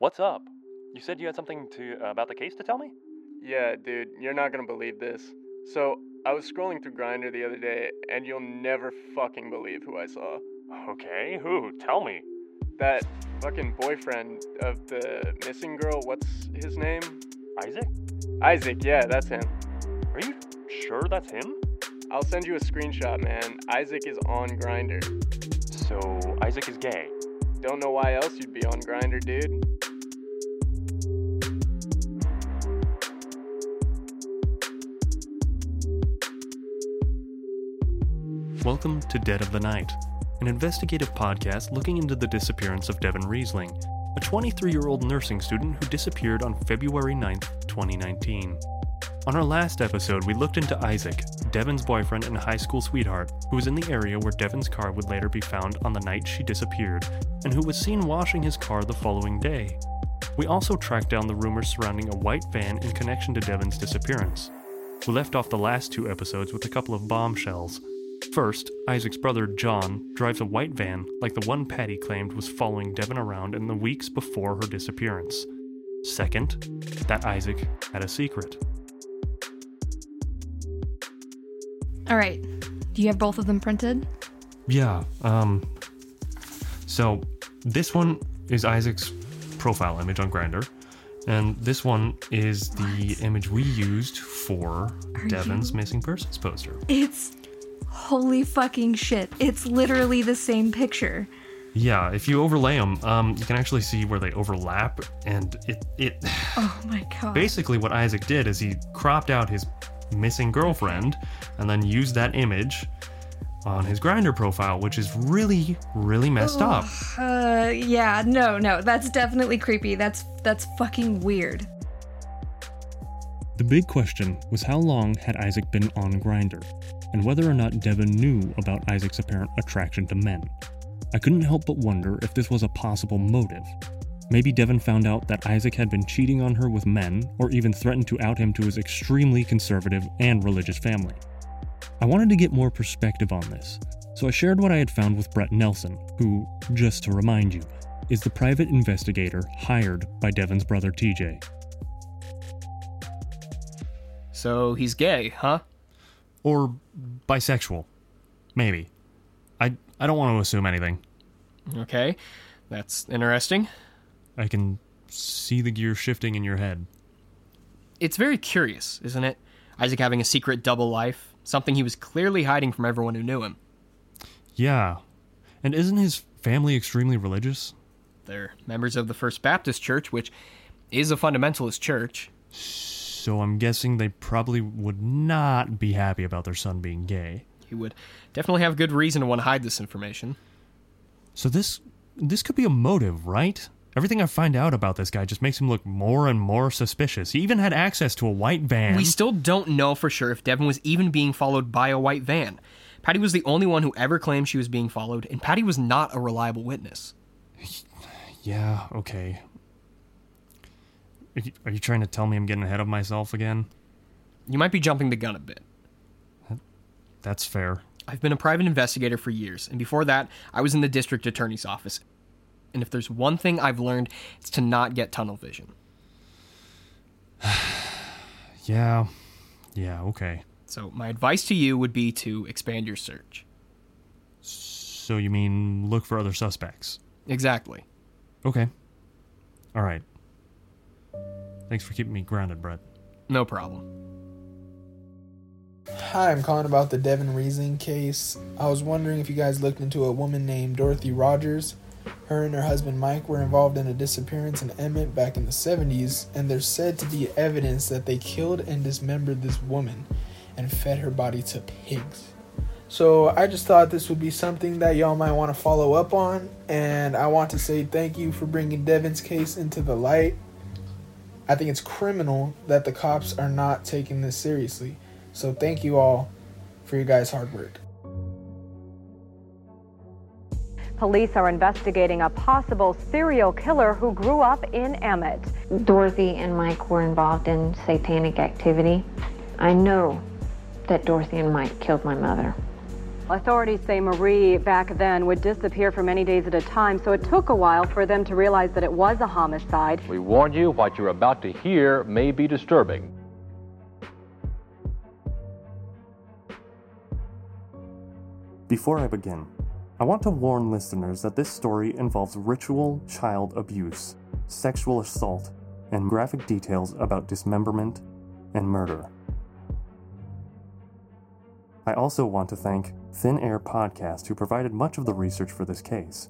What's up? You said you had something to uh, about the case to tell me? Yeah, dude, you're not gonna believe this. So, I was scrolling through Grindr the other day, and you'll never fucking believe who I saw. Okay, who? Tell me. That fucking boyfriend of the missing girl, what's his name? Isaac? Isaac, yeah, that's him. Are you sure that's him? I'll send you a screenshot, man. Isaac is on Grindr. So, Isaac is gay. Don't know why else you'd be on Grindr, dude. Welcome to Dead of the Night, an investigative podcast looking into the disappearance of Devin Riesling, a 23 year old nursing student who disappeared on February 9th, 2019. On our last episode, we looked into Isaac, Devin's boyfriend and high school sweetheart, who was in the area where Devin's car would later be found on the night she disappeared, and who was seen washing his car the following day. We also tracked down the rumors surrounding a white van in connection to Devin's disappearance. We left off the last two episodes with a couple of bombshells. First, Isaac's brother John drives a white van like the one Patty claimed was following Devin around in the weeks before her disappearance. Second, that Isaac had a secret. All right. Do you have both of them printed? Yeah, um so this one is Isaac's profile image on Grindr, and this one is the image we used for Are Devin's you- missing persons poster. It's holy fucking shit. It's literally the same picture. Yeah, if you overlay them, um, you can actually see where they overlap, and it it Oh my god. basically what Isaac did is he cropped out his missing girlfriend and then used that image on his Grindr profile, which is really really messed up. Uh yeah, no, no. That's definitely creepy. That's that's fucking weird. The big question was how long had Isaac been on Grindr, and whether or not Devin knew about Isaac's apparent attraction to men. I couldn't help but wonder if this was a possible motive. Maybe Devin found out that Isaac had been cheating on her with men, or even threatened to out him to his extremely conservative and religious family. I wanted to get more perspective on this, so I shared what I had found with Brett Nelson, who, just to remind you, is the private investigator hired by Devin's brother TJ. So he's gay, huh? Or bisexual. Maybe. I I don't want to assume anything. Okay, that's interesting. I can see the gear shifting in your head. It's very curious, isn't it? Isaac having a secret double life, something he was clearly hiding from everyone who knew him. Yeah. And isn't his family extremely religious? They're members of the First Baptist Church, which is a fundamentalist church. So I'm guessing they probably would not be happy about their son being gay. He would definitely have good reason to want to hide this information. So this this could be a motive, right? Everything I find out about this guy just makes him look more and more suspicious. He even had access to a white van. We still don't know for sure if Devin was even being followed by a white van. Patty was the only one who ever claimed she was being followed, and Patty was not a reliable witness. yeah, okay. Are you, trying to tell me I'm getting ahead of myself again? You might be jumping the gun a bit. That's fair. I've been a private investigator for years, and before that, I was in the district attorney's office. And if there's one thing I've learned, it's to not get tunnel vision. Yeah. Yeah, okay. So, my advice to you would be to expand your search. So you mean look for other suspects? Exactly. Okay. All right. Thanks for keeping me grounded, Brett. No problem. Hi, I'm calling about the Devin Riesling case. I was wondering if you guys looked into a woman named Dorothy Rogers. Her and her husband Mike were involved in a disappearance in Emmett back in the 70s, and there's said to be evidence that they killed and dismembered this woman and fed her body to pigs. So I just thought this would be something that y'all might want to follow up on, and I want to say thank you for bringing Devin's case into the light. I think it's criminal that the cops are not taking this seriously. So thank you all for your guys' hard work. Police are investigating a possible serial killer who grew up in Emmett. Dorothy and Mike were involved in satanic activity. I know that Dorothy and Mike killed my mother. Authorities say Marie back then would disappear for many days at a time, so it took a while for them to realize that it was a homicide. We warn you, what you're about to hear may be disturbing. Before I begin, I want to warn listeners that this story involves ritual child abuse, sexual assault, and graphic details about dismemberment and murder. I also want to thank Thin Air Podcast, who provided much of the research for this case.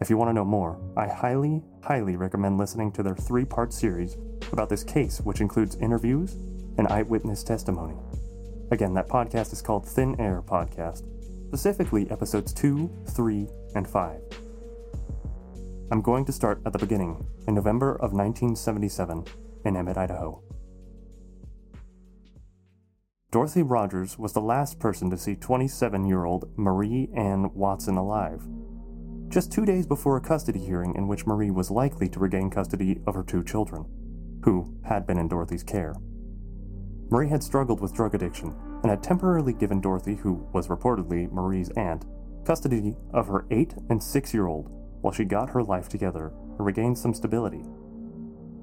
If you want to know more, I highly, highly recommend listening to their three part series about this case, which includes interviews and eyewitness testimony. Again, that podcast is called Thin Air Podcast, specifically episodes 2, 3, and 5. I'm going to start at the beginning, in November of 1977, in Emmett, Idaho. Dorothy Rogers was the last person to see 27 year old Marie Ann Watson alive. Just two days before a custody hearing in which Marie was likely to regain custody of her two children, who had been in Dorothy's care. Marie had struggled with drug addiction and had temporarily given Dorothy, who was reportedly Marie's aunt, custody of her 8 and 6 year old while she got her life together and regained some stability.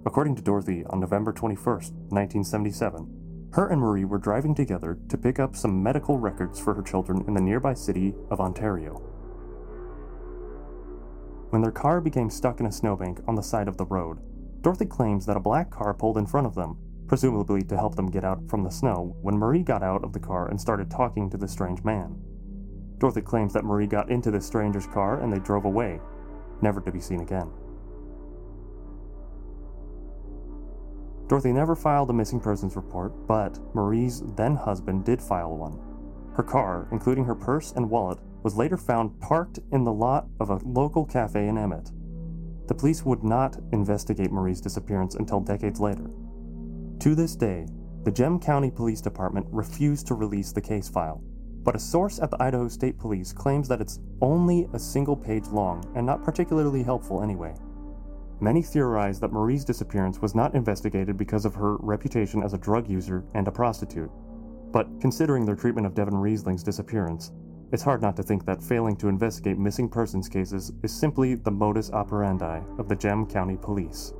According to Dorothy, on November 21, 1977, her and Marie were driving together to pick up some medical records for her children in the nearby city of Ontario. When their car became stuck in a snowbank on the side of the road, Dorothy claims that a black car pulled in front of them, presumably to help them get out from the snow, when Marie got out of the car and started talking to the strange man. Dorothy claims that Marie got into the stranger's car and they drove away, never to be seen again. Dorothy never filed a missing persons report, but Marie's then husband did file one. Her car, including her purse and wallet, was later found parked in the lot of a local cafe in Emmett. The police would not investigate Marie's disappearance until decades later. To this day, the Gem County Police Department refused to release the case file, but a source at the Idaho State Police claims that it's only a single page long and not particularly helpful anyway. Many theorize that Marie's disappearance was not investigated because of her reputation as a drug user and a prostitute. But considering their treatment of Devin Riesling's disappearance, it's hard not to think that failing to investigate missing persons cases is simply the modus operandi of the Gem County Police.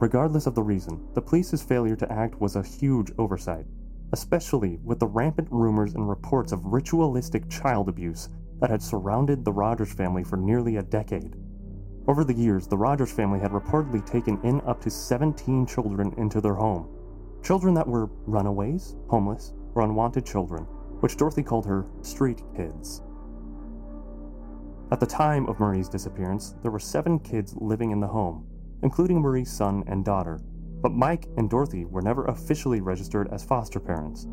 Regardless of the reason, the police's failure to act was a huge oversight, especially with the rampant rumors and reports of ritualistic child abuse that had surrounded the Rogers family for nearly a decade. Over the years, the Rogers family had reportedly taken in up to 17 children into their home. Children that were runaways, homeless, or unwanted children, which Dorothy called her street kids. At the time of Marie's disappearance, there were seven kids living in the home, including Marie's son and daughter, but Mike and Dorothy were never officially registered as foster parents.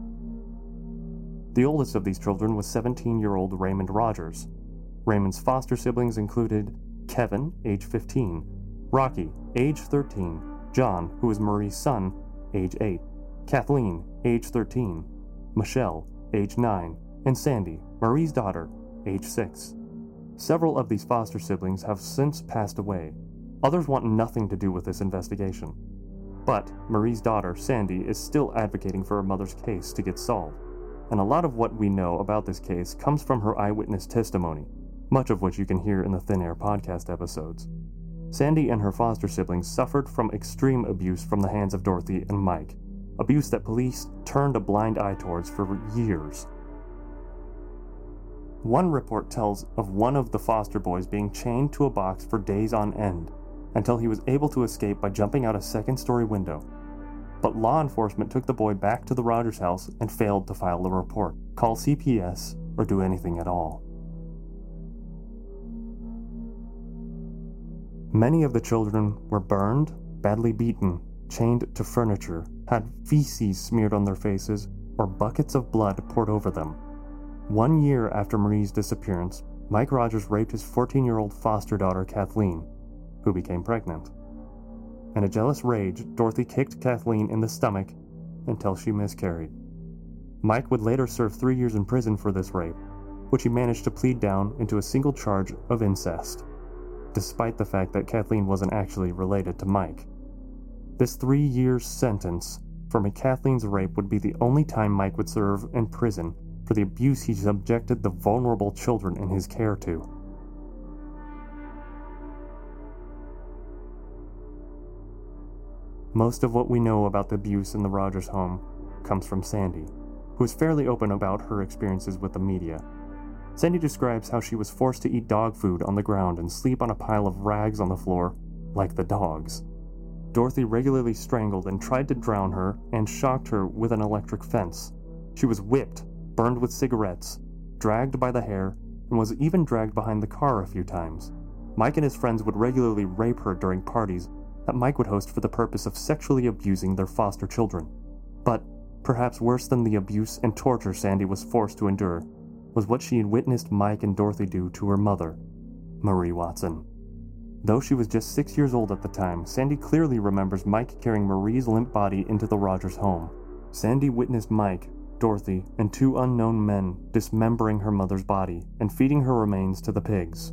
The oldest of these children was 17 year old Raymond Rogers. Raymond's foster siblings included Kevin, age 15, Rocky, age 13, John, who was Marie's son, age 8, Kathleen, age 13, Michelle, age 9, and Sandy, Marie's daughter, age 6. Several of these foster siblings have since passed away. Others want nothing to do with this investigation. But Marie's daughter, Sandy, is still advocating for her mother's case to get solved and a lot of what we know about this case comes from her eyewitness testimony, much of which you can hear in the Thin Air podcast episodes. Sandy and her foster siblings suffered from extreme abuse from the hands of Dorothy and Mike, abuse that police turned a blind eye towards for years. One report tells of one of the foster boys being chained to a box for days on end until he was able to escape by jumping out a second story window but law enforcement took the boy back to the Rogers house and failed to file a report, call CPS, or do anything at all. Many of the children were burned, badly beaten, chained to furniture, had feces smeared on their faces, or buckets of blood poured over them. One year after Marie's disappearance, Mike Rogers raped his 14 year old foster daughter Kathleen, who became pregnant. In a jealous rage, Dorothy kicked Kathleen in the stomach until she miscarried. Mike would later serve three years in prison for this rape, which he managed to plead down into a single charge of incest, despite the fact that Kathleen wasn't actually related to Mike. This three year sentence from Kathleen's rape would be the only time Mike would serve in prison for the abuse he subjected the vulnerable children in his care to. Most of what we know about the abuse in the Rogers home comes from Sandy, who is fairly open about her experiences with the media. Sandy describes how she was forced to eat dog food on the ground and sleep on a pile of rags on the floor, like the dogs. Dorothy regularly strangled and tried to drown her and shocked her with an electric fence. She was whipped, burned with cigarettes, dragged by the hair, and was even dragged behind the car a few times. Mike and his friends would regularly rape her during parties that Mike would host for the purpose of sexually abusing their foster children. But perhaps worse than the abuse and torture Sandy was forced to endure was what she had witnessed Mike and Dorothy do to her mother, Marie Watson. Though she was just six years old at the time, Sandy clearly remembers Mike carrying Marie's limp body into the Rogers home. Sandy witnessed Mike, Dorothy, and two unknown men dismembering her mother's body and feeding her remains to the pigs.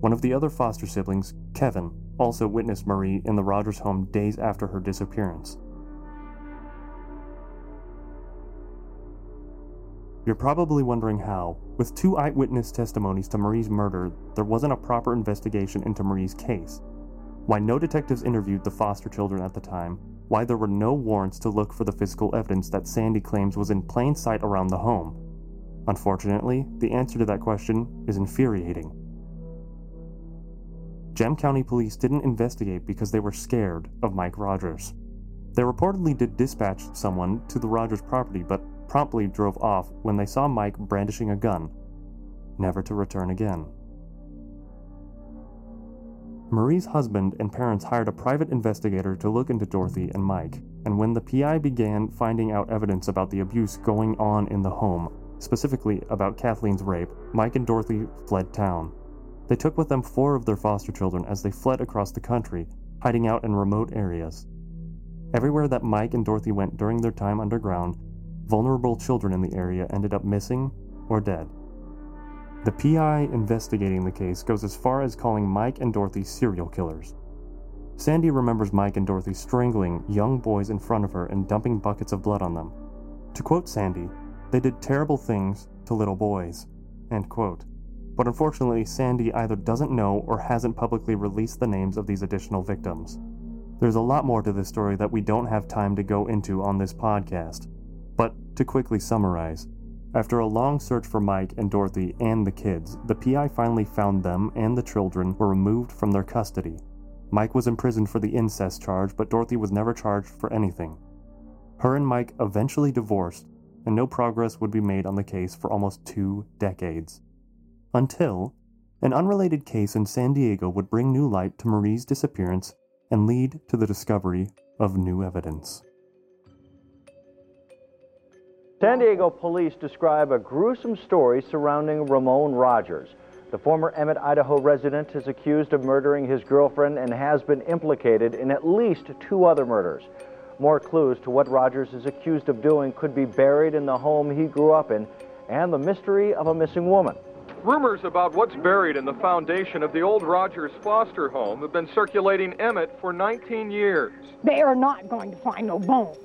One of the other foster siblings, Kevin, also witnessed Marie in the Rogers home days after her disappearance. You're probably wondering how, with two eyewitness testimonies to Marie's murder, there wasn't a proper investigation into Marie's case. Why no detectives interviewed the foster children at the time, why there were no warrants to look for the physical evidence that Sandy claims was in plain sight around the home. Unfortunately, the answer to that question is infuriating. Gem County police didn't investigate because they were scared of Mike Rogers. They reportedly did dispatch someone to the Rogers property, but promptly drove off when they saw Mike brandishing a gun, never to return again. Marie's husband and parents hired a private investigator to look into Dorothy and Mike, and when the PI began finding out evidence about the abuse going on in the home, specifically about Kathleen's rape, Mike and Dorothy fled town. They took with them four of their foster children as they fled across the country, hiding out in remote areas. Everywhere that Mike and Dorothy went during their time underground, vulnerable children in the area ended up missing or dead. The PI investigating the case goes as far as calling Mike and Dorothy serial killers. Sandy remembers Mike and Dorothy strangling young boys in front of her and dumping buckets of blood on them. To quote Sandy, they did terrible things to little boys. End quote. But unfortunately, Sandy either doesn't know or hasn't publicly released the names of these additional victims. There's a lot more to this story that we don't have time to go into on this podcast, but to quickly summarize, after a long search for Mike and Dorothy and the kids, the PI finally found them and the children were removed from their custody. Mike was imprisoned for the incest charge, but Dorothy was never charged for anything. Her and Mike eventually divorced, and no progress would be made on the case for almost two decades. Until an unrelated case in San Diego would bring new light to Marie's disappearance and lead to the discovery of new evidence. San Diego police describe a gruesome story surrounding Ramon Rogers. The former Emmett, Idaho resident is accused of murdering his girlfriend and has been implicated in at least two other murders. More clues to what Rogers is accused of doing could be buried in the home he grew up in and the mystery of a missing woman. Rumors about what's buried in the foundation of the old Rogers foster home have been circulating Emmett for 19 years. They are not going to find no bones.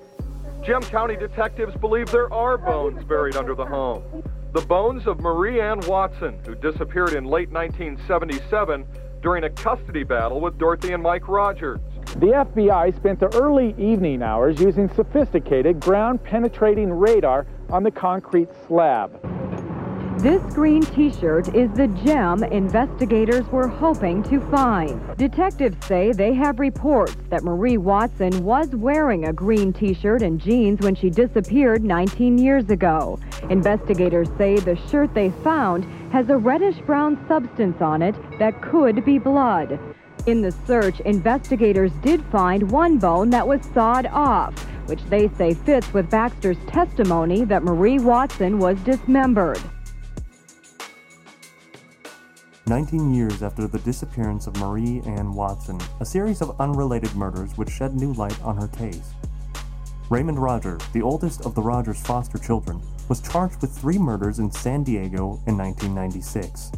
Gem County detectives believe there are bones buried under the home. The bones of Marie Ann Watson, who disappeared in late 1977 during a custody battle with Dorothy and Mike Rogers. The FBI spent the early evening hours using sophisticated ground penetrating radar on the concrete slab. This green t-shirt is the gem investigators were hoping to find. Detectives say they have reports that Marie Watson was wearing a green t-shirt and jeans when she disappeared 19 years ago. Investigators say the shirt they found has a reddish-brown substance on it that could be blood. In the search, investigators did find one bone that was sawed off, which they say fits with Baxter's testimony that Marie Watson was dismembered. 19 years after the disappearance of Marie Ann Watson, a series of unrelated murders would shed new light on her case. Raymond Roger, the oldest of the Rogers foster children, was charged with three murders in San Diego in 1996.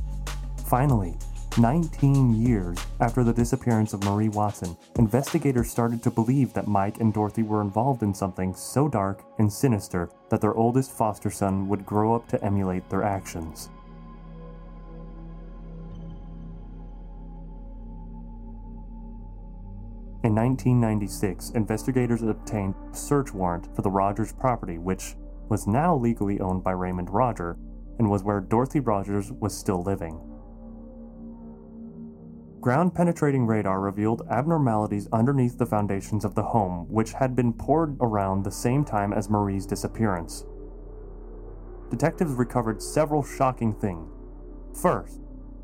Finally, 19 years after the disappearance of Marie Watson, investigators started to believe that Mike and Dorothy were involved in something so dark and sinister that their oldest foster son would grow up to emulate their actions. In 1996, investigators obtained a search warrant for the Rogers property, which was now legally owned by Raymond Roger and was where Dorothy Rogers was still living. Ground penetrating radar revealed abnormalities underneath the foundations of the home, which had been poured around the same time as Marie's disappearance. Detectives recovered several shocking things. First,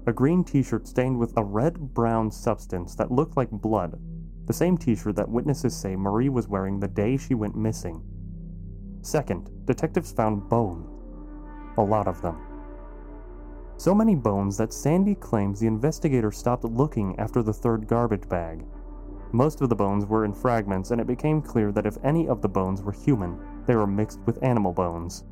a green t shirt stained with a red brown substance that looked like blood, the same t shirt that witnesses say Marie was wearing the day she went missing. Second, detectives found bone. A lot of them. So many bones that Sandy claims the investigator stopped looking after the third garbage bag. Most of the bones were in fragments, and it became clear that if any of the bones were human, they were mixed with animal bones.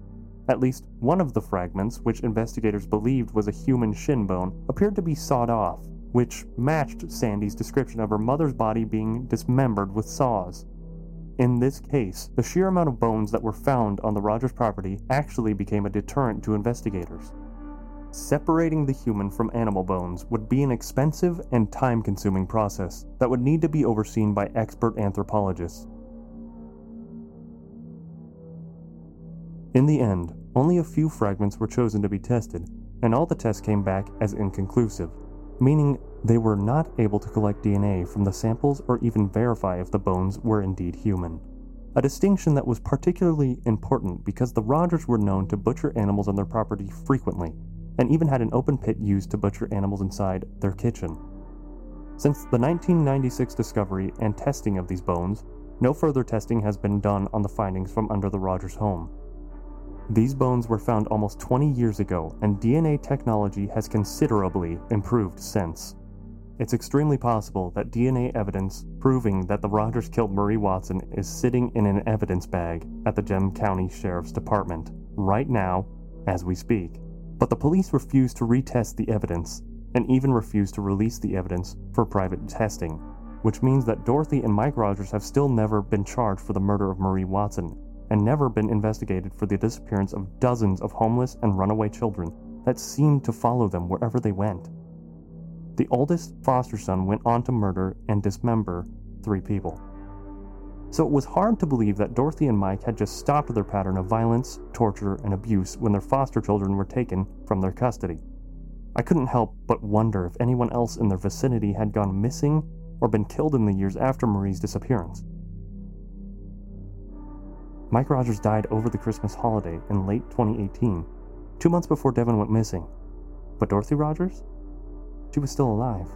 At least one of the fragments, which investigators believed was a human shin bone, appeared to be sawed off, which matched Sandy's description of her mother's body being dismembered with saws. In this case, the sheer amount of bones that were found on the Rogers property actually became a deterrent to investigators. Separating the human from animal bones would be an expensive and time consuming process that would need to be overseen by expert anthropologists. In the end, only a few fragments were chosen to be tested, and all the tests came back as inconclusive, meaning they were not able to collect DNA from the samples or even verify if the bones were indeed human. A distinction that was particularly important because the Rogers were known to butcher animals on their property frequently, and even had an open pit used to butcher animals inside their kitchen. Since the 1996 discovery and testing of these bones, no further testing has been done on the findings from under the Rogers home. These bones were found almost 20 years ago, and DNA technology has considerably improved since. It's extremely possible that DNA evidence proving that the Rogers killed Marie Watson is sitting in an evidence bag at the Gem County Sheriff's Department right now as we speak. But the police refuse to retest the evidence and even refuse to release the evidence for private testing, which means that Dorothy and Mike Rogers have still never been charged for the murder of Marie Watson and never been investigated for the disappearance of dozens of homeless and runaway children that seemed to follow them wherever they went. The oldest foster son went on to murder and dismember three people. So it was hard to believe that Dorothy and Mike had just stopped their pattern of violence, torture, and abuse when their foster children were taken from their custody. I couldn't help but wonder if anyone else in their vicinity had gone missing or been killed in the years after Marie's disappearance. Mike Rogers died over the Christmas holiday in late 2018, two months before Devin went missing. But Dorothy Rogers? she was still alive.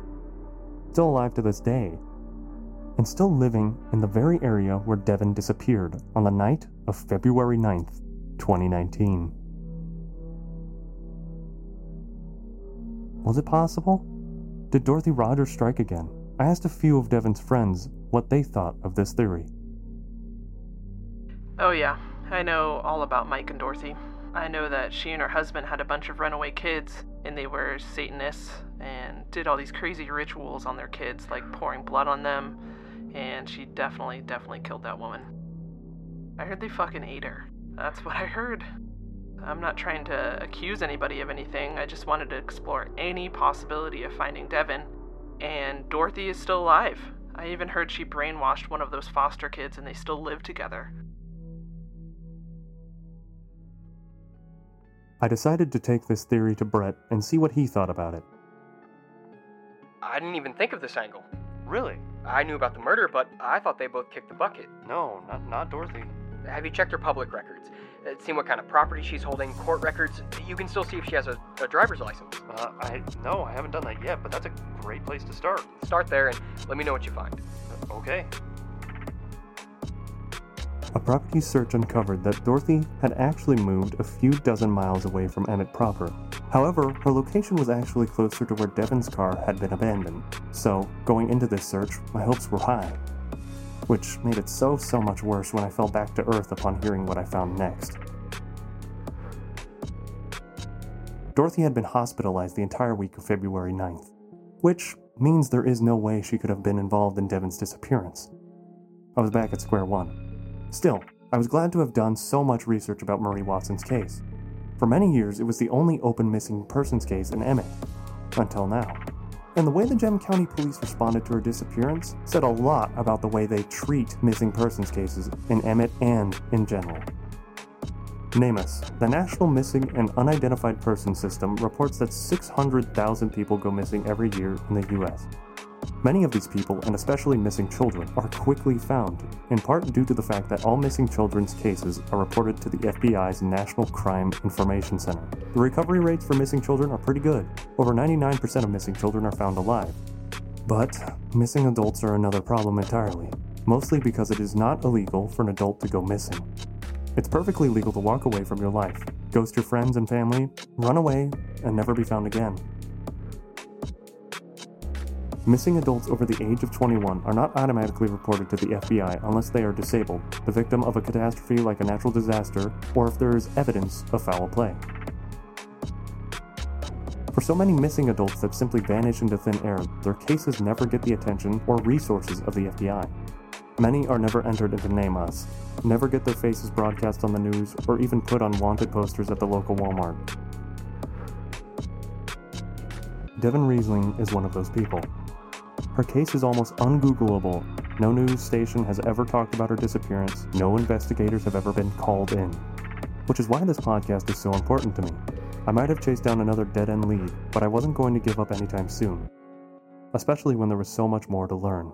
Still alive to this day. And still living in the very area where Devin disappeared on the night of February 9th, 2019. Was it possible? Did Dorothy Rogers strike again? I asked a few of Devin's friends what they thought of this theory. Oh, yeah, I know all about Mike and Dorothy. I know that she and her husband had a bunch of runaway kids, and they were Satanists and did all these crazy rituals on their kids, like pouring blood on them. And she definitely, definitely killed that woman. I heard they fucking ate her. That's what I heard. I'm not trying to accuse anybody of anything. I just wanted to explore any possibility of finding Devin. And Dorothy is still alive. I even heard she brainwashed one of those foster kids and they still live together. I decided to take this theory to Brett and see what he thought about it. I didn't even think of this angle. Really? I knew about the murder, but I thought they both kicked the bucket. No, not, not Dorothy. Have you checked her public records? Uh, seen what kind of property she's holding, court records? You can still see if she has a, a driver's license. Uh, I no, I haven't done that yet, but that's a great place to start. Start there and let me know what you find. Okay. A property search uncovered that Dorothy had actually moved a few dozen miles away from Emmett proper. However, her location was actually closer to where Devin's car had been abandoned, so going into this search, my hopes were high. Which made it so, so much worse when I fell back to earth upon hearing what I found next. Dorothy had been hospitalized the entire week of February 9th. which means there is no way she could have been involved in Devon's disappearance. I was back at square one. Still, I was glad to have done so much research about Marie Watson's case. For many years, it was the only open missing persons case in Emmett. Until now. And the way the Gem County Police responded to her disappearance said a lot about the way they treat missing persons cases in Emmett and in general. NamUs, the National Missing and Unidentified Person System, reports that 600,000 people go missing every year in the U.S. Many of these people, and especially missing children, are quickly found, in part due to the fact that all missing children's cases are reported to the FBI's National Crime Information Center. The recovery rates for missing children are pretty good. Over 99% of missing children are found alive. But missing adults are another problem entirely, mostly because it is not illegal for an adult to go missing. It's perfectly legal to walk away from your life, ghost your friends and family, run away, and never be found again. Missing adults over the age of 21 are not automatically reported to the FBI unless they are disabled, the victim of a catastrophe like a natural disaster, or if there is evidence of foul play. For so many missing adults that simply vanish into thin air, their cases never get the attention or resources of the FBI. Many are never entered into NamUs, never get their faces broadcast on the news, or even put on wanted posters at the local Walmart. Devon Riesling is one of those people. Her case is almost ungoogleable. No news station has ever talked about her disappearance. No investigators have ever been called in. Which is why this podcast is so important to me. I might have chased down another dead end lead, but I wasn't going to give up anytime soon. Especially when there was so much more to learn.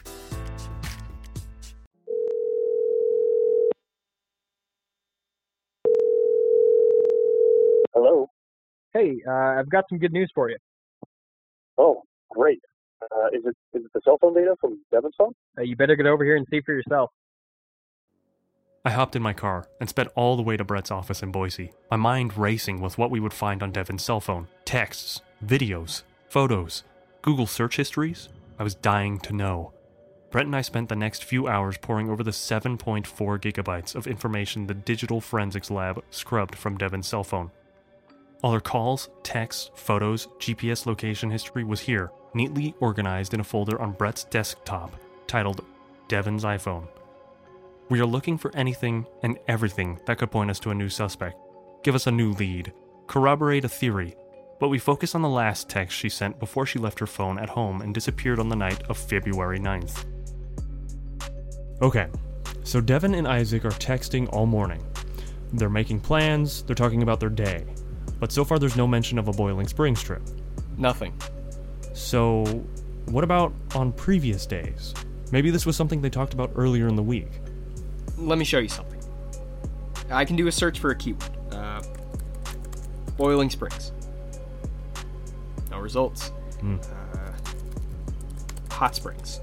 Hey, uh, I've got some good news for you. Oh, great. Uh, is it is it the cell phone data from Devon's phone? Uh, you better get over here and see for yourself. I hopped in my car and sped all the way to Brett's office in Boise, my mind racing with what we would find on Devon's cell phone texts, videos, photos, Google search histories. I was dying to know. Brett and I spent the next few hours poring over the 7.4 gigabytes of information the digital forensics lab scrubbed from Devon's cell phone. All her calls, texts, photos, GPS location history was here, neatly organized in a folder on Brett's desktop titled Devon's iPhone. We are looking for anything and everything that could point us to a new suspect, give us a new lead, corroborate a theory, but we focus on the last text she sent before she left her phone at home and disappeared on the night of February 9th. Okay, so Devon and Isaac are texting all morning. They're making plans, they're talking about their day. But so far, there's no mention of a Boiling Springs trip. Nothing. So, what about on previous days? Maybe this was something they talked about earlier in the week. Let me show you something. I can do a search for a keyword. Uh, Boiling Springs. No results. Hmm. Uh, hot Springs.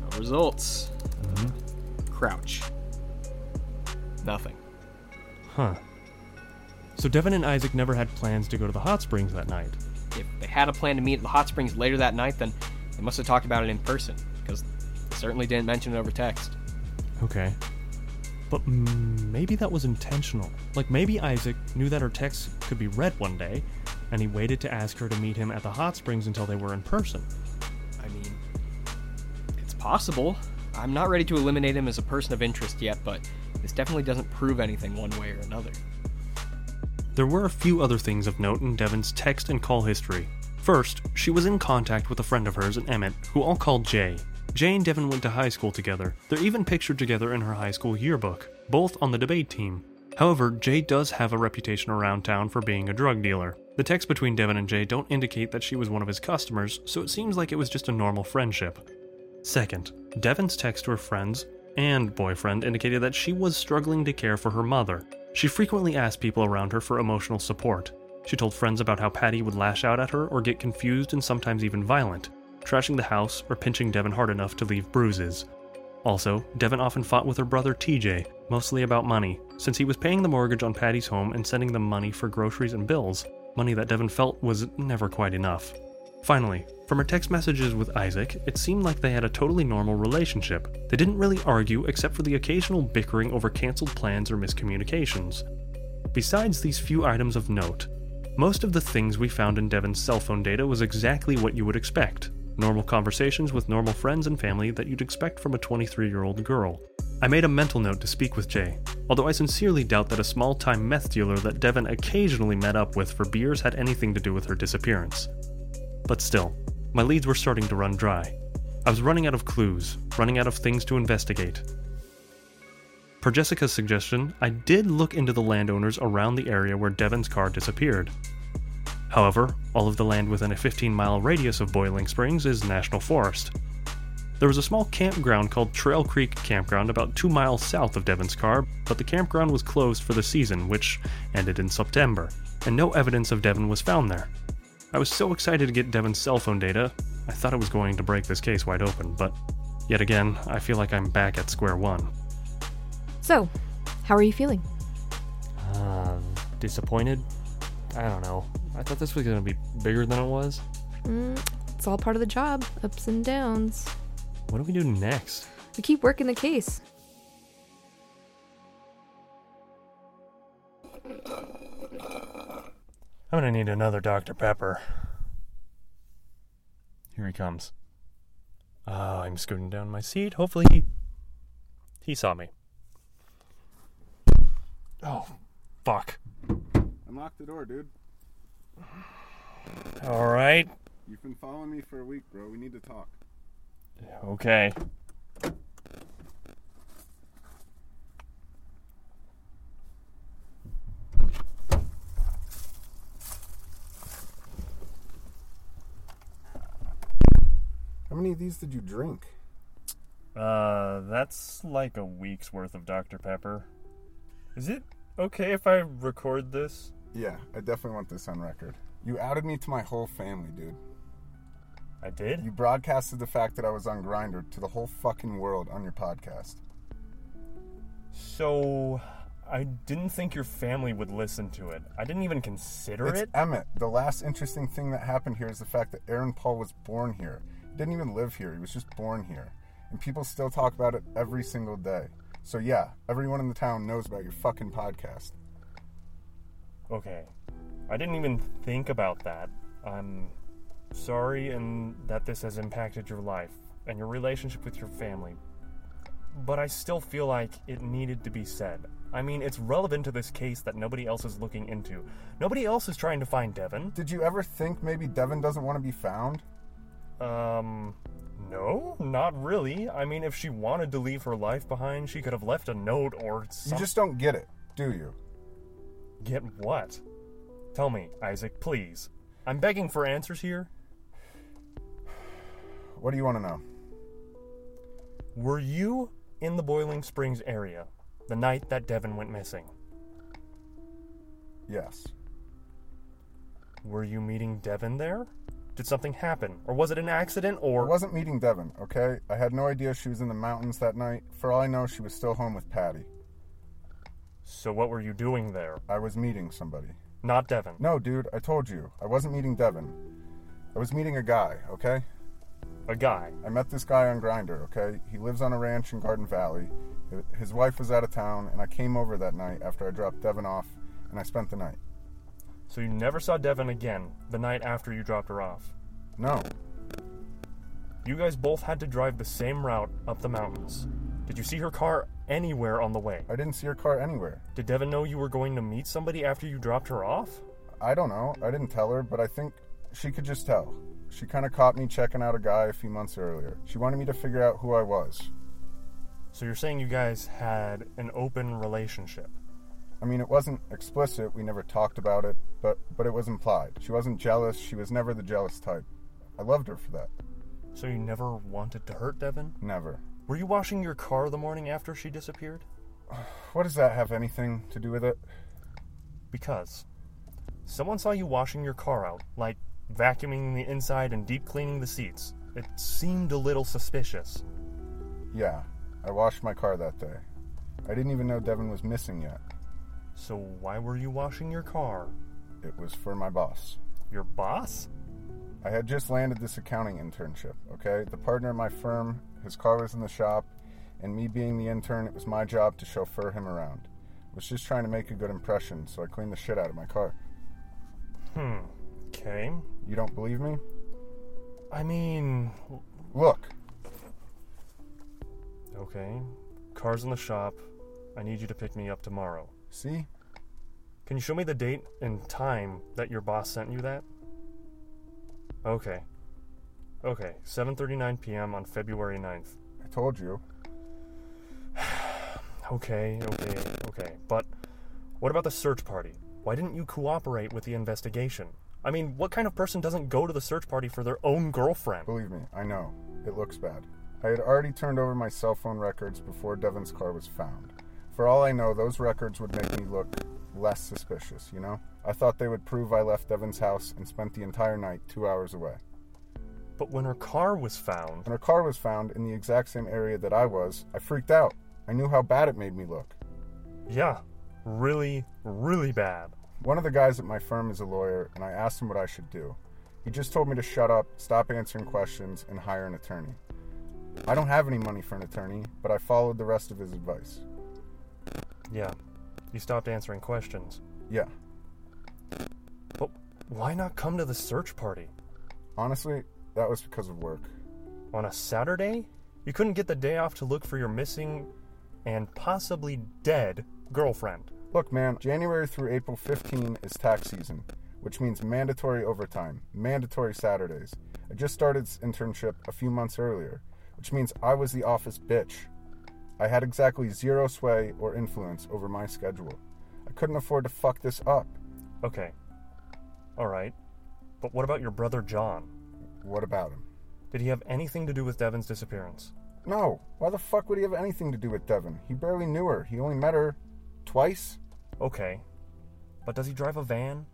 No results. Mhm. Crouch. Nothing. Huh. So Devon and Isaac never had plans to go to the hot springs that night. If they had a plan to meet at the hot springs later that night, then they must have talked about it in person, because they certainly didn't mention it over text. Okay. But maybe that was intentional. Like maybe Isaac knew that her text could be read one day, and he waited to ask her to meet him at the hot springs until they were in person. I mean, it's possible. I'm not ready to eliminate him as a person of interest yet, but this definitely doesn't prove anything one way or another. There were a few other things of note in Devon's text and call history. First, she was in contact with a friend of hers in Emmett, who all called Jay. Jay and Devon went to high school together. They're even pictured together in her high school yearbook, both on the debate team. However, Jay does have a reputation around town for being a drug dealer. The texts between Devon and Jay don't indicate that she was one of his customers, so it seems like it was just a normal friendship. Second, Devon's text to her friends and boyfriend indicated that she was struggling to care for her mother. She frequently asked people around her for emotional support. She told friends about how Patty would lash out at her or get confused and sometimes even violent, trashing the house or pinching Devon hard enough to leave bruises. Also, Devon often fought with her brother TJ, mostly about money, since he was paying the mortgage on Patty's home and sending them money for groceries and bills, money that Devon felt was never quite enough. Finally, from her text messages with Isaac, it seemed like they had a totally normal relationship. They didn't really argue except for the occasional bickering over cancelled plans or miscommunications. Besides these few items of note, most of the things we found in Devon's cell phone data was exactly what you would expect normal conversations with normal friends and family that you'd expect from a 23 year old girl. I made a mental note to speak with Jay, although I sincerely doubt that a small time meth dealer that Devon occasionally met up with for beers had anything to do with her disappearance. But still, my leads were starting to run dry. I was running out of clues, running out of things to investigate. Per Jessica's suggestion, I did look into the landowners around the area where Devon's car disappeared. However, all of the land within a 15 mile radius of Boiling Springs is national forest. There was a small campground called Trail Creek Campground about two miles south of Devon's car, but the campground was closed for the season, which ended in September, and no evidence of Devon was found there. I was so excited to get Devon's cell phone data, I thought I was going to break this case wide open, but yet again, I feel like I'm back at square one. So, how are you feeling? Uh, disappointed? I don't know. I thought this was going to be bigger than it was. Mm, it's all part of the job, ups and downs. What do we do next? We keep working the case. I'm gonna need another Dr. Pepper. Here he comes. Uh, I'm scooting down my seat. Hopefully he, he saw me. Oh, fuck. Unlock the door, dude. All right. You've been following me for a week, bro. We need to talk. Okay. These did you drink? Uh, that's like a week's worth of Dr. Pepper. Is it okay if I record this? Yeah, I definitely want this on record. You outed me to my whole family, dude. I did? You broadcasted the fact that I was on Grindr to the whole fucking world on your podcast. So, I didn't think your family would listen to it. I didn't even consider it's it. Emmett. The last interesting thing that happened here is the fact that Aaron Paul was born here. Didn't even live here. He was just born here. And people still talk about it every single day. So yeah, everyone in the town knows about your fucking podcast. Okay. I didn't even think about that. I'm sorry and that this has impacted your life and your relationship with your family. But I still feel like it needed to be said. I mean, it's relevant to this case that nobody else is looking into. Nobody else is trying to find Devon. Did you ever think maybe Devon doesn't want to be found? Um, no, not really. I mean, if she wanted to leave her life behind, she could have left a note or something. You just don't get it, do you? Get what? Tell me, Isaac, please. I'm begging for answers here. What do you want to know? Were you in the Boiling Springs area the night that Devon went missing? Yes. Were you meeting Devon there? Did something happen? Or was it an accident or. I wasn't meeting Devon, okay? I had no idea she was in the mountains that night. For all I know, she was still home with Patty. So what were you doing there? I was meeting somebody. Not Devon. No, dude, I told you. I wasn't meeting Devon. I was meeting a guy, okay? A guy? I met this guy on Grindr, okay? He lives on a ranch in Garden Valley. His wife was out of town, and I came over that night after I dropped Devon off, and I spent the night. So you never saw Devon again the night after you dropped her off? No. You guys both had to drive the same route up the mountains. Did you see her car anywhere on the way? I didn't see her car anywhere. Did Devin know you were going to meet somebody after you dropped her off? I don't know. I didn't tell her, but I think she could just tell. She kind of caught me checking out a guy a few months earlier. She wanted me to figure out who I was. So you're saying you guys had an open relationship? I mean, it wasn't explicit. We never talked about it, but but it was implied. She wasn't jealous. She was never the jealous type. I loved her for that. So you never wanted to hurt Devin? Never. Were you washing your car the morning after she disappeared? What does that have anything to do with it? Because someone saw you washing your car out, like vacuuming the inside and deep cleaning the seats. It seemed a little suspicious. Yeah, I washed my car that day. I didn't even know Devin was missing yet. So why were you washing your car? It was for my boss. Your boss? I had just landed this accounting internship, okay? The partner of my firm, his car was in the shop, and me being the intern, it was my job to chauffeur him around. I was just trying to make a good impression, so I cleaned the shit out of my car. Hmm. Okay. You don't believe me? I mean. Look. Okay. Car's in the shop. I need you to pick me up tomorrow. See? Can you show me the date and time that your boss sent you that? Okay. Okay, 7:39 p.m. on February 9th. I told you. okay, okay, okay. But what about the search party? Why didn't you cooperate with the investigation? I mean, what kind of person doesn't go to the search party for their own girlfriend? Believe me, I know. It looks bad. I had already turned over my cell phone records before Devin's car was found. For all I know, those records would make me look less suspicious, you know? I thought they would prove I left Devin's house and spent the entire night two hours away. But when her car was found. When her car was found in the exact same area that I was, I freaked out. I knew how bad it made me look. Yeah, really, really bad. One of the guys at my firm is a lawyer, and I asked him what I should do. He just told me to shut up, stop answering questions, and hire an attorney. I don't have any money for an attorney, but I followed the rest of his advice. Yeah, you stopped answering questions. Yeah. But why not come to the search party? Honestly, that was because of work. On a Saturday? You couldn't get the day off to look for your missing and possibly dead girlfriend. Look, man, January through April 15 is tax season, which means mandatory overtime, mandatory Saturdays. I just started this internship a few months earlier, which means I was the office bitch. I had exactly zero sway or influence over my schedule. I couldn't afford to fuck this up. Okay. Alright. But what about your brother John? What about him? Did he have anything to do with Devin's disappearance? No. Why the fuck would he have anything to do with Devin? He barely knew her. He only met her twice. Okay. But does he drive a van?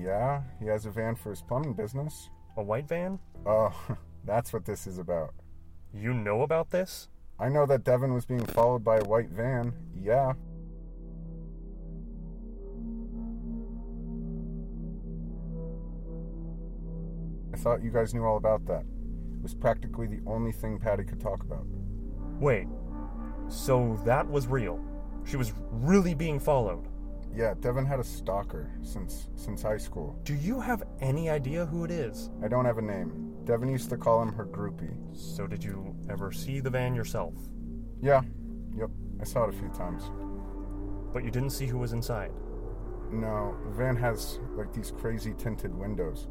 Yeah, he has a van for his plumbing business. A white van? Oh, that's what this is about. You know about this? I know that Devin was being followed by a white van. Yeah. I thought you guys knew all about that. It was practically the only thing Patty could talk about. Wait. So that was real. She was really being followed. Yeah, Devin had a stalker since since high school. Do you have any idea who it is? I don't have a name. Devin used to call him her groupie. So did you ever see the van yourself? Yeah. Yep. I saw it a few times. But you didn't see who was inside? No, the van has like these crazy tinted windows.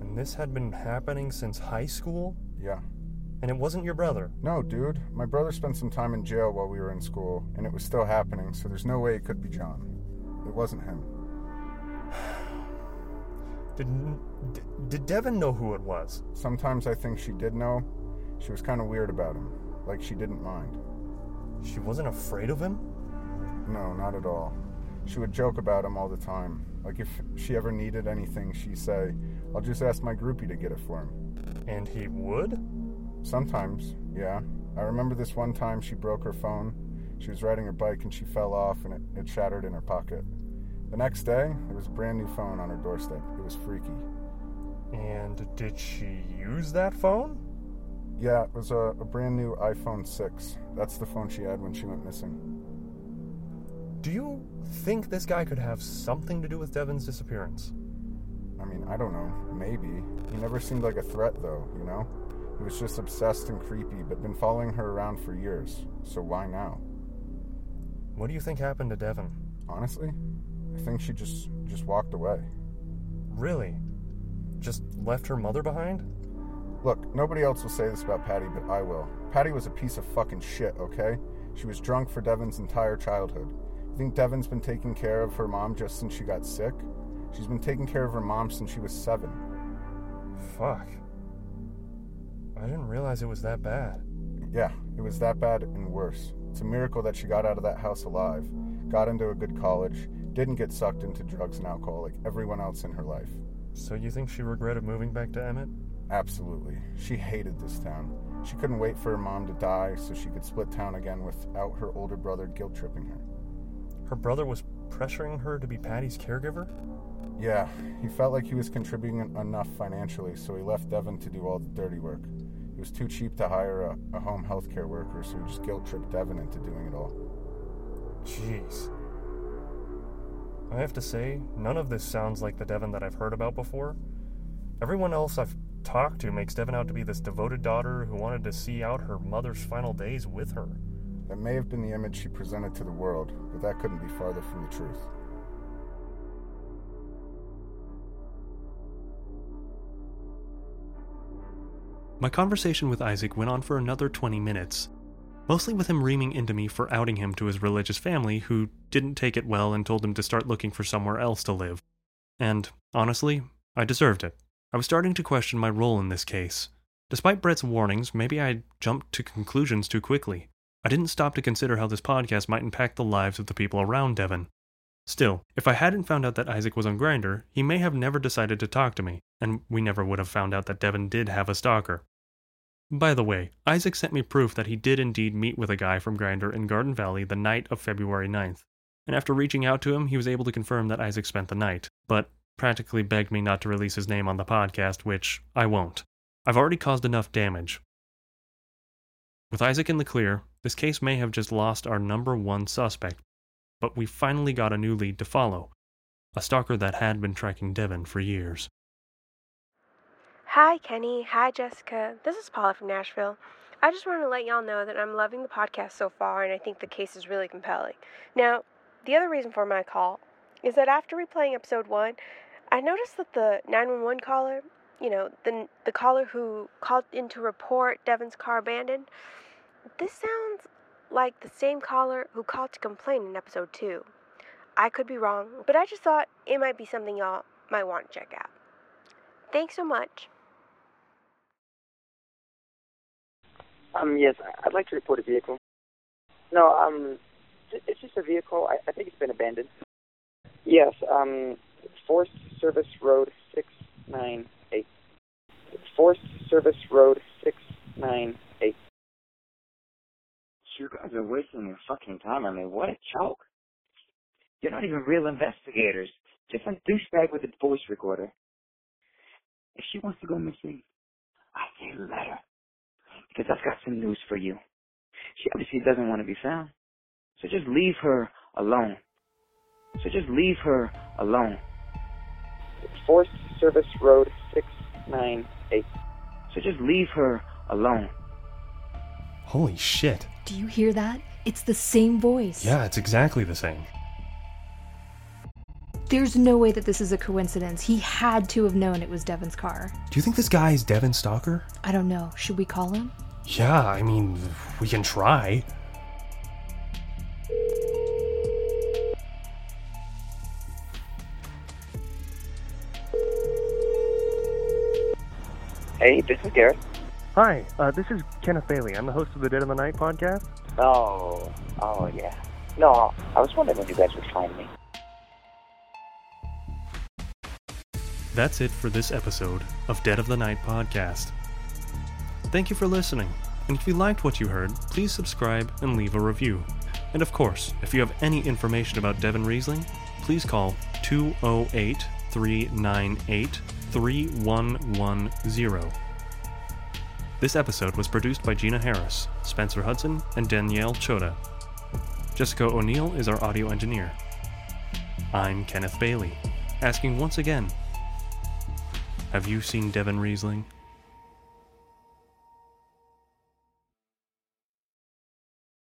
And this had been happening since high school? Yeah. And it wasn't your brother? No, dude. My brother spent some time in jail while we were in school, and it was still happening, so there's no way it could be John. It wasn't him. Did, did Devin know who it was? Sometimes I think she did know. She was kind of weird about him, like she didn't mind. She wasn't afraid of him? No, not at all. She would joke about him all the time. Like if she ever needed anything, she'd say, I'll just ask my groupie to get it for him. And he would? Sometimes, yeah. I remember this one time she broke her phone. She was riding her bike and she fell off and it, it shattered in her pocket. The next day, there was a brand new phone on her doorstep. Was freaky. And did she use that phone? Yeah, it was a, a brand new iPhone 6. That's the phone she had when she went missing. Do you think this guy could have something to do with Devin's disappearance? I mean, I don't know. Maybe. He never seemed like a threat, though, you know? He was just obsessed and creepy, but been following her around for years. So why now? What do you think happened to Devin? Honestly, I think she just just walked away. Really? Just left her mother behind? Look, nobody else will say this about Patty, but I will. Patty was a piece of fucking shit, okay? She was drunk for Devin's entire childhood. You think Devin's been taking care of her mom just since she got sick? She's been taking care of her mom since she was seven. Fuck. I didn't realize it was that bad. Yeah, it was that bad and worse. It's a miracle that she got out of that house alive, got into a good college, didn't get sucked into drugs and alcohol like everyone else in her life. So you think she regretted moving back to Emmett? Absolutely. She hated this town. She couldn't wait for her mom to die so she could split town again without her older brother guilt tripping her. Her brother was pressuring her to be Patty's caregiver? Yeah, he felt like he was contributing enough financially, so he left Devin to do all the dirty work. It was too cheap to hire a, a home health care worker, so he just guilt tripped Devin into doing it all. Jeez. I have to say, none of this sounds like the Devin that I've heard about before. Everyone else I've talked to makes Devin out to be this devoted daughter who wanted to see out her mother's final days with her. That may have been the image she presented to the world, but that couldn't be farther from the truth. My conversation with Isaac went on for another 20 minutes, mostly with him reaming into me for outing him to his religious family, who didn't take it well and told him to start looking for somewhere else to live. And, honestly, I deserved it. I was starting to question my role in this case. Despite Brett's warnings, maybe I jumped to conclusions too quickly. I didn't stop to consider how this podcast might impact the lives of the people around Devin. Still, if I hadn't found out that Isaac was on Grindr, he may have never decided to talk to me, and we never would have found out that Devin did have a stalker. By the way, Isaac sent me proof that he did indeed meet with a guy from Grindr in Garden Valley the night of February 9th, and after reaching out to him, he was able to confirm that Isaac spent the night, but practically begged me not to release his name on the podcast, which I won't. I've already caused enough damage. With Isaac in the clear, this case may have just lost our number one suspect, but we finally got a new lead to follow a stalker that had been tracking Devin for years. Hi, Kenny. Hi, Jessica. This is Paula from Nashville. I just wanted to let y'all know that I'm loving the podcast so far and I think the case is really compelling. Now, the other reason for my call is that after replaying episode 1, I noticed that the 911 caller, you know, the the caller who called in to report Devin's car abandoned, this sounds like the same caller who called to complain in episode 2. I could be wrong, but I just thought it might be something y'all might want to check out. Thanks so much. Um, yes, I'd like to report a vehicle. No, um, it's just a vehicle. I, I think it's been abandoned. Yes, um, Forest Service Road 698. Forest Service Road 698. You guys are wasting your fucking time on me. What a joke. You're not even real investigators. Just some douchebag with a voice recorder. If she wants to go missing, I say let her. Because I've got some news for you. She obviously doesn't want to be found. So just leave her alone. So just leave her alone. Forest Service Road 698. So just leave her alone. Holy shit. Do you hear that? It's the same voice. Yeah, it's exactly the same. There's no way that this is a coincidence. He had to have known it was Devin's car. Do you think this guy is Devin Stalker? I don't know. Should we call him? Yeah, I mean, we can try. Hey, this is Garrett. Hi, uh, this is Kenneth Bailey. I'm the host of the Dead of the Night podcast. Oh, oh yeah. No, I was wondering when you guys would find me. That's it for this episode of Dead of the Night podcast. Thank you for listening, and if you liked what you heard, please subscribe and leave a review. And of course, if you have any information about Devin Riesling, please call 208 398 3110. This episode was produced by Gina Harris, Spencer Hudson, and Danielle Chota. Jessica O'Neill is our audio engineer. I'm Kenneth Bailey, asking once again Have you seen Devin Riesling?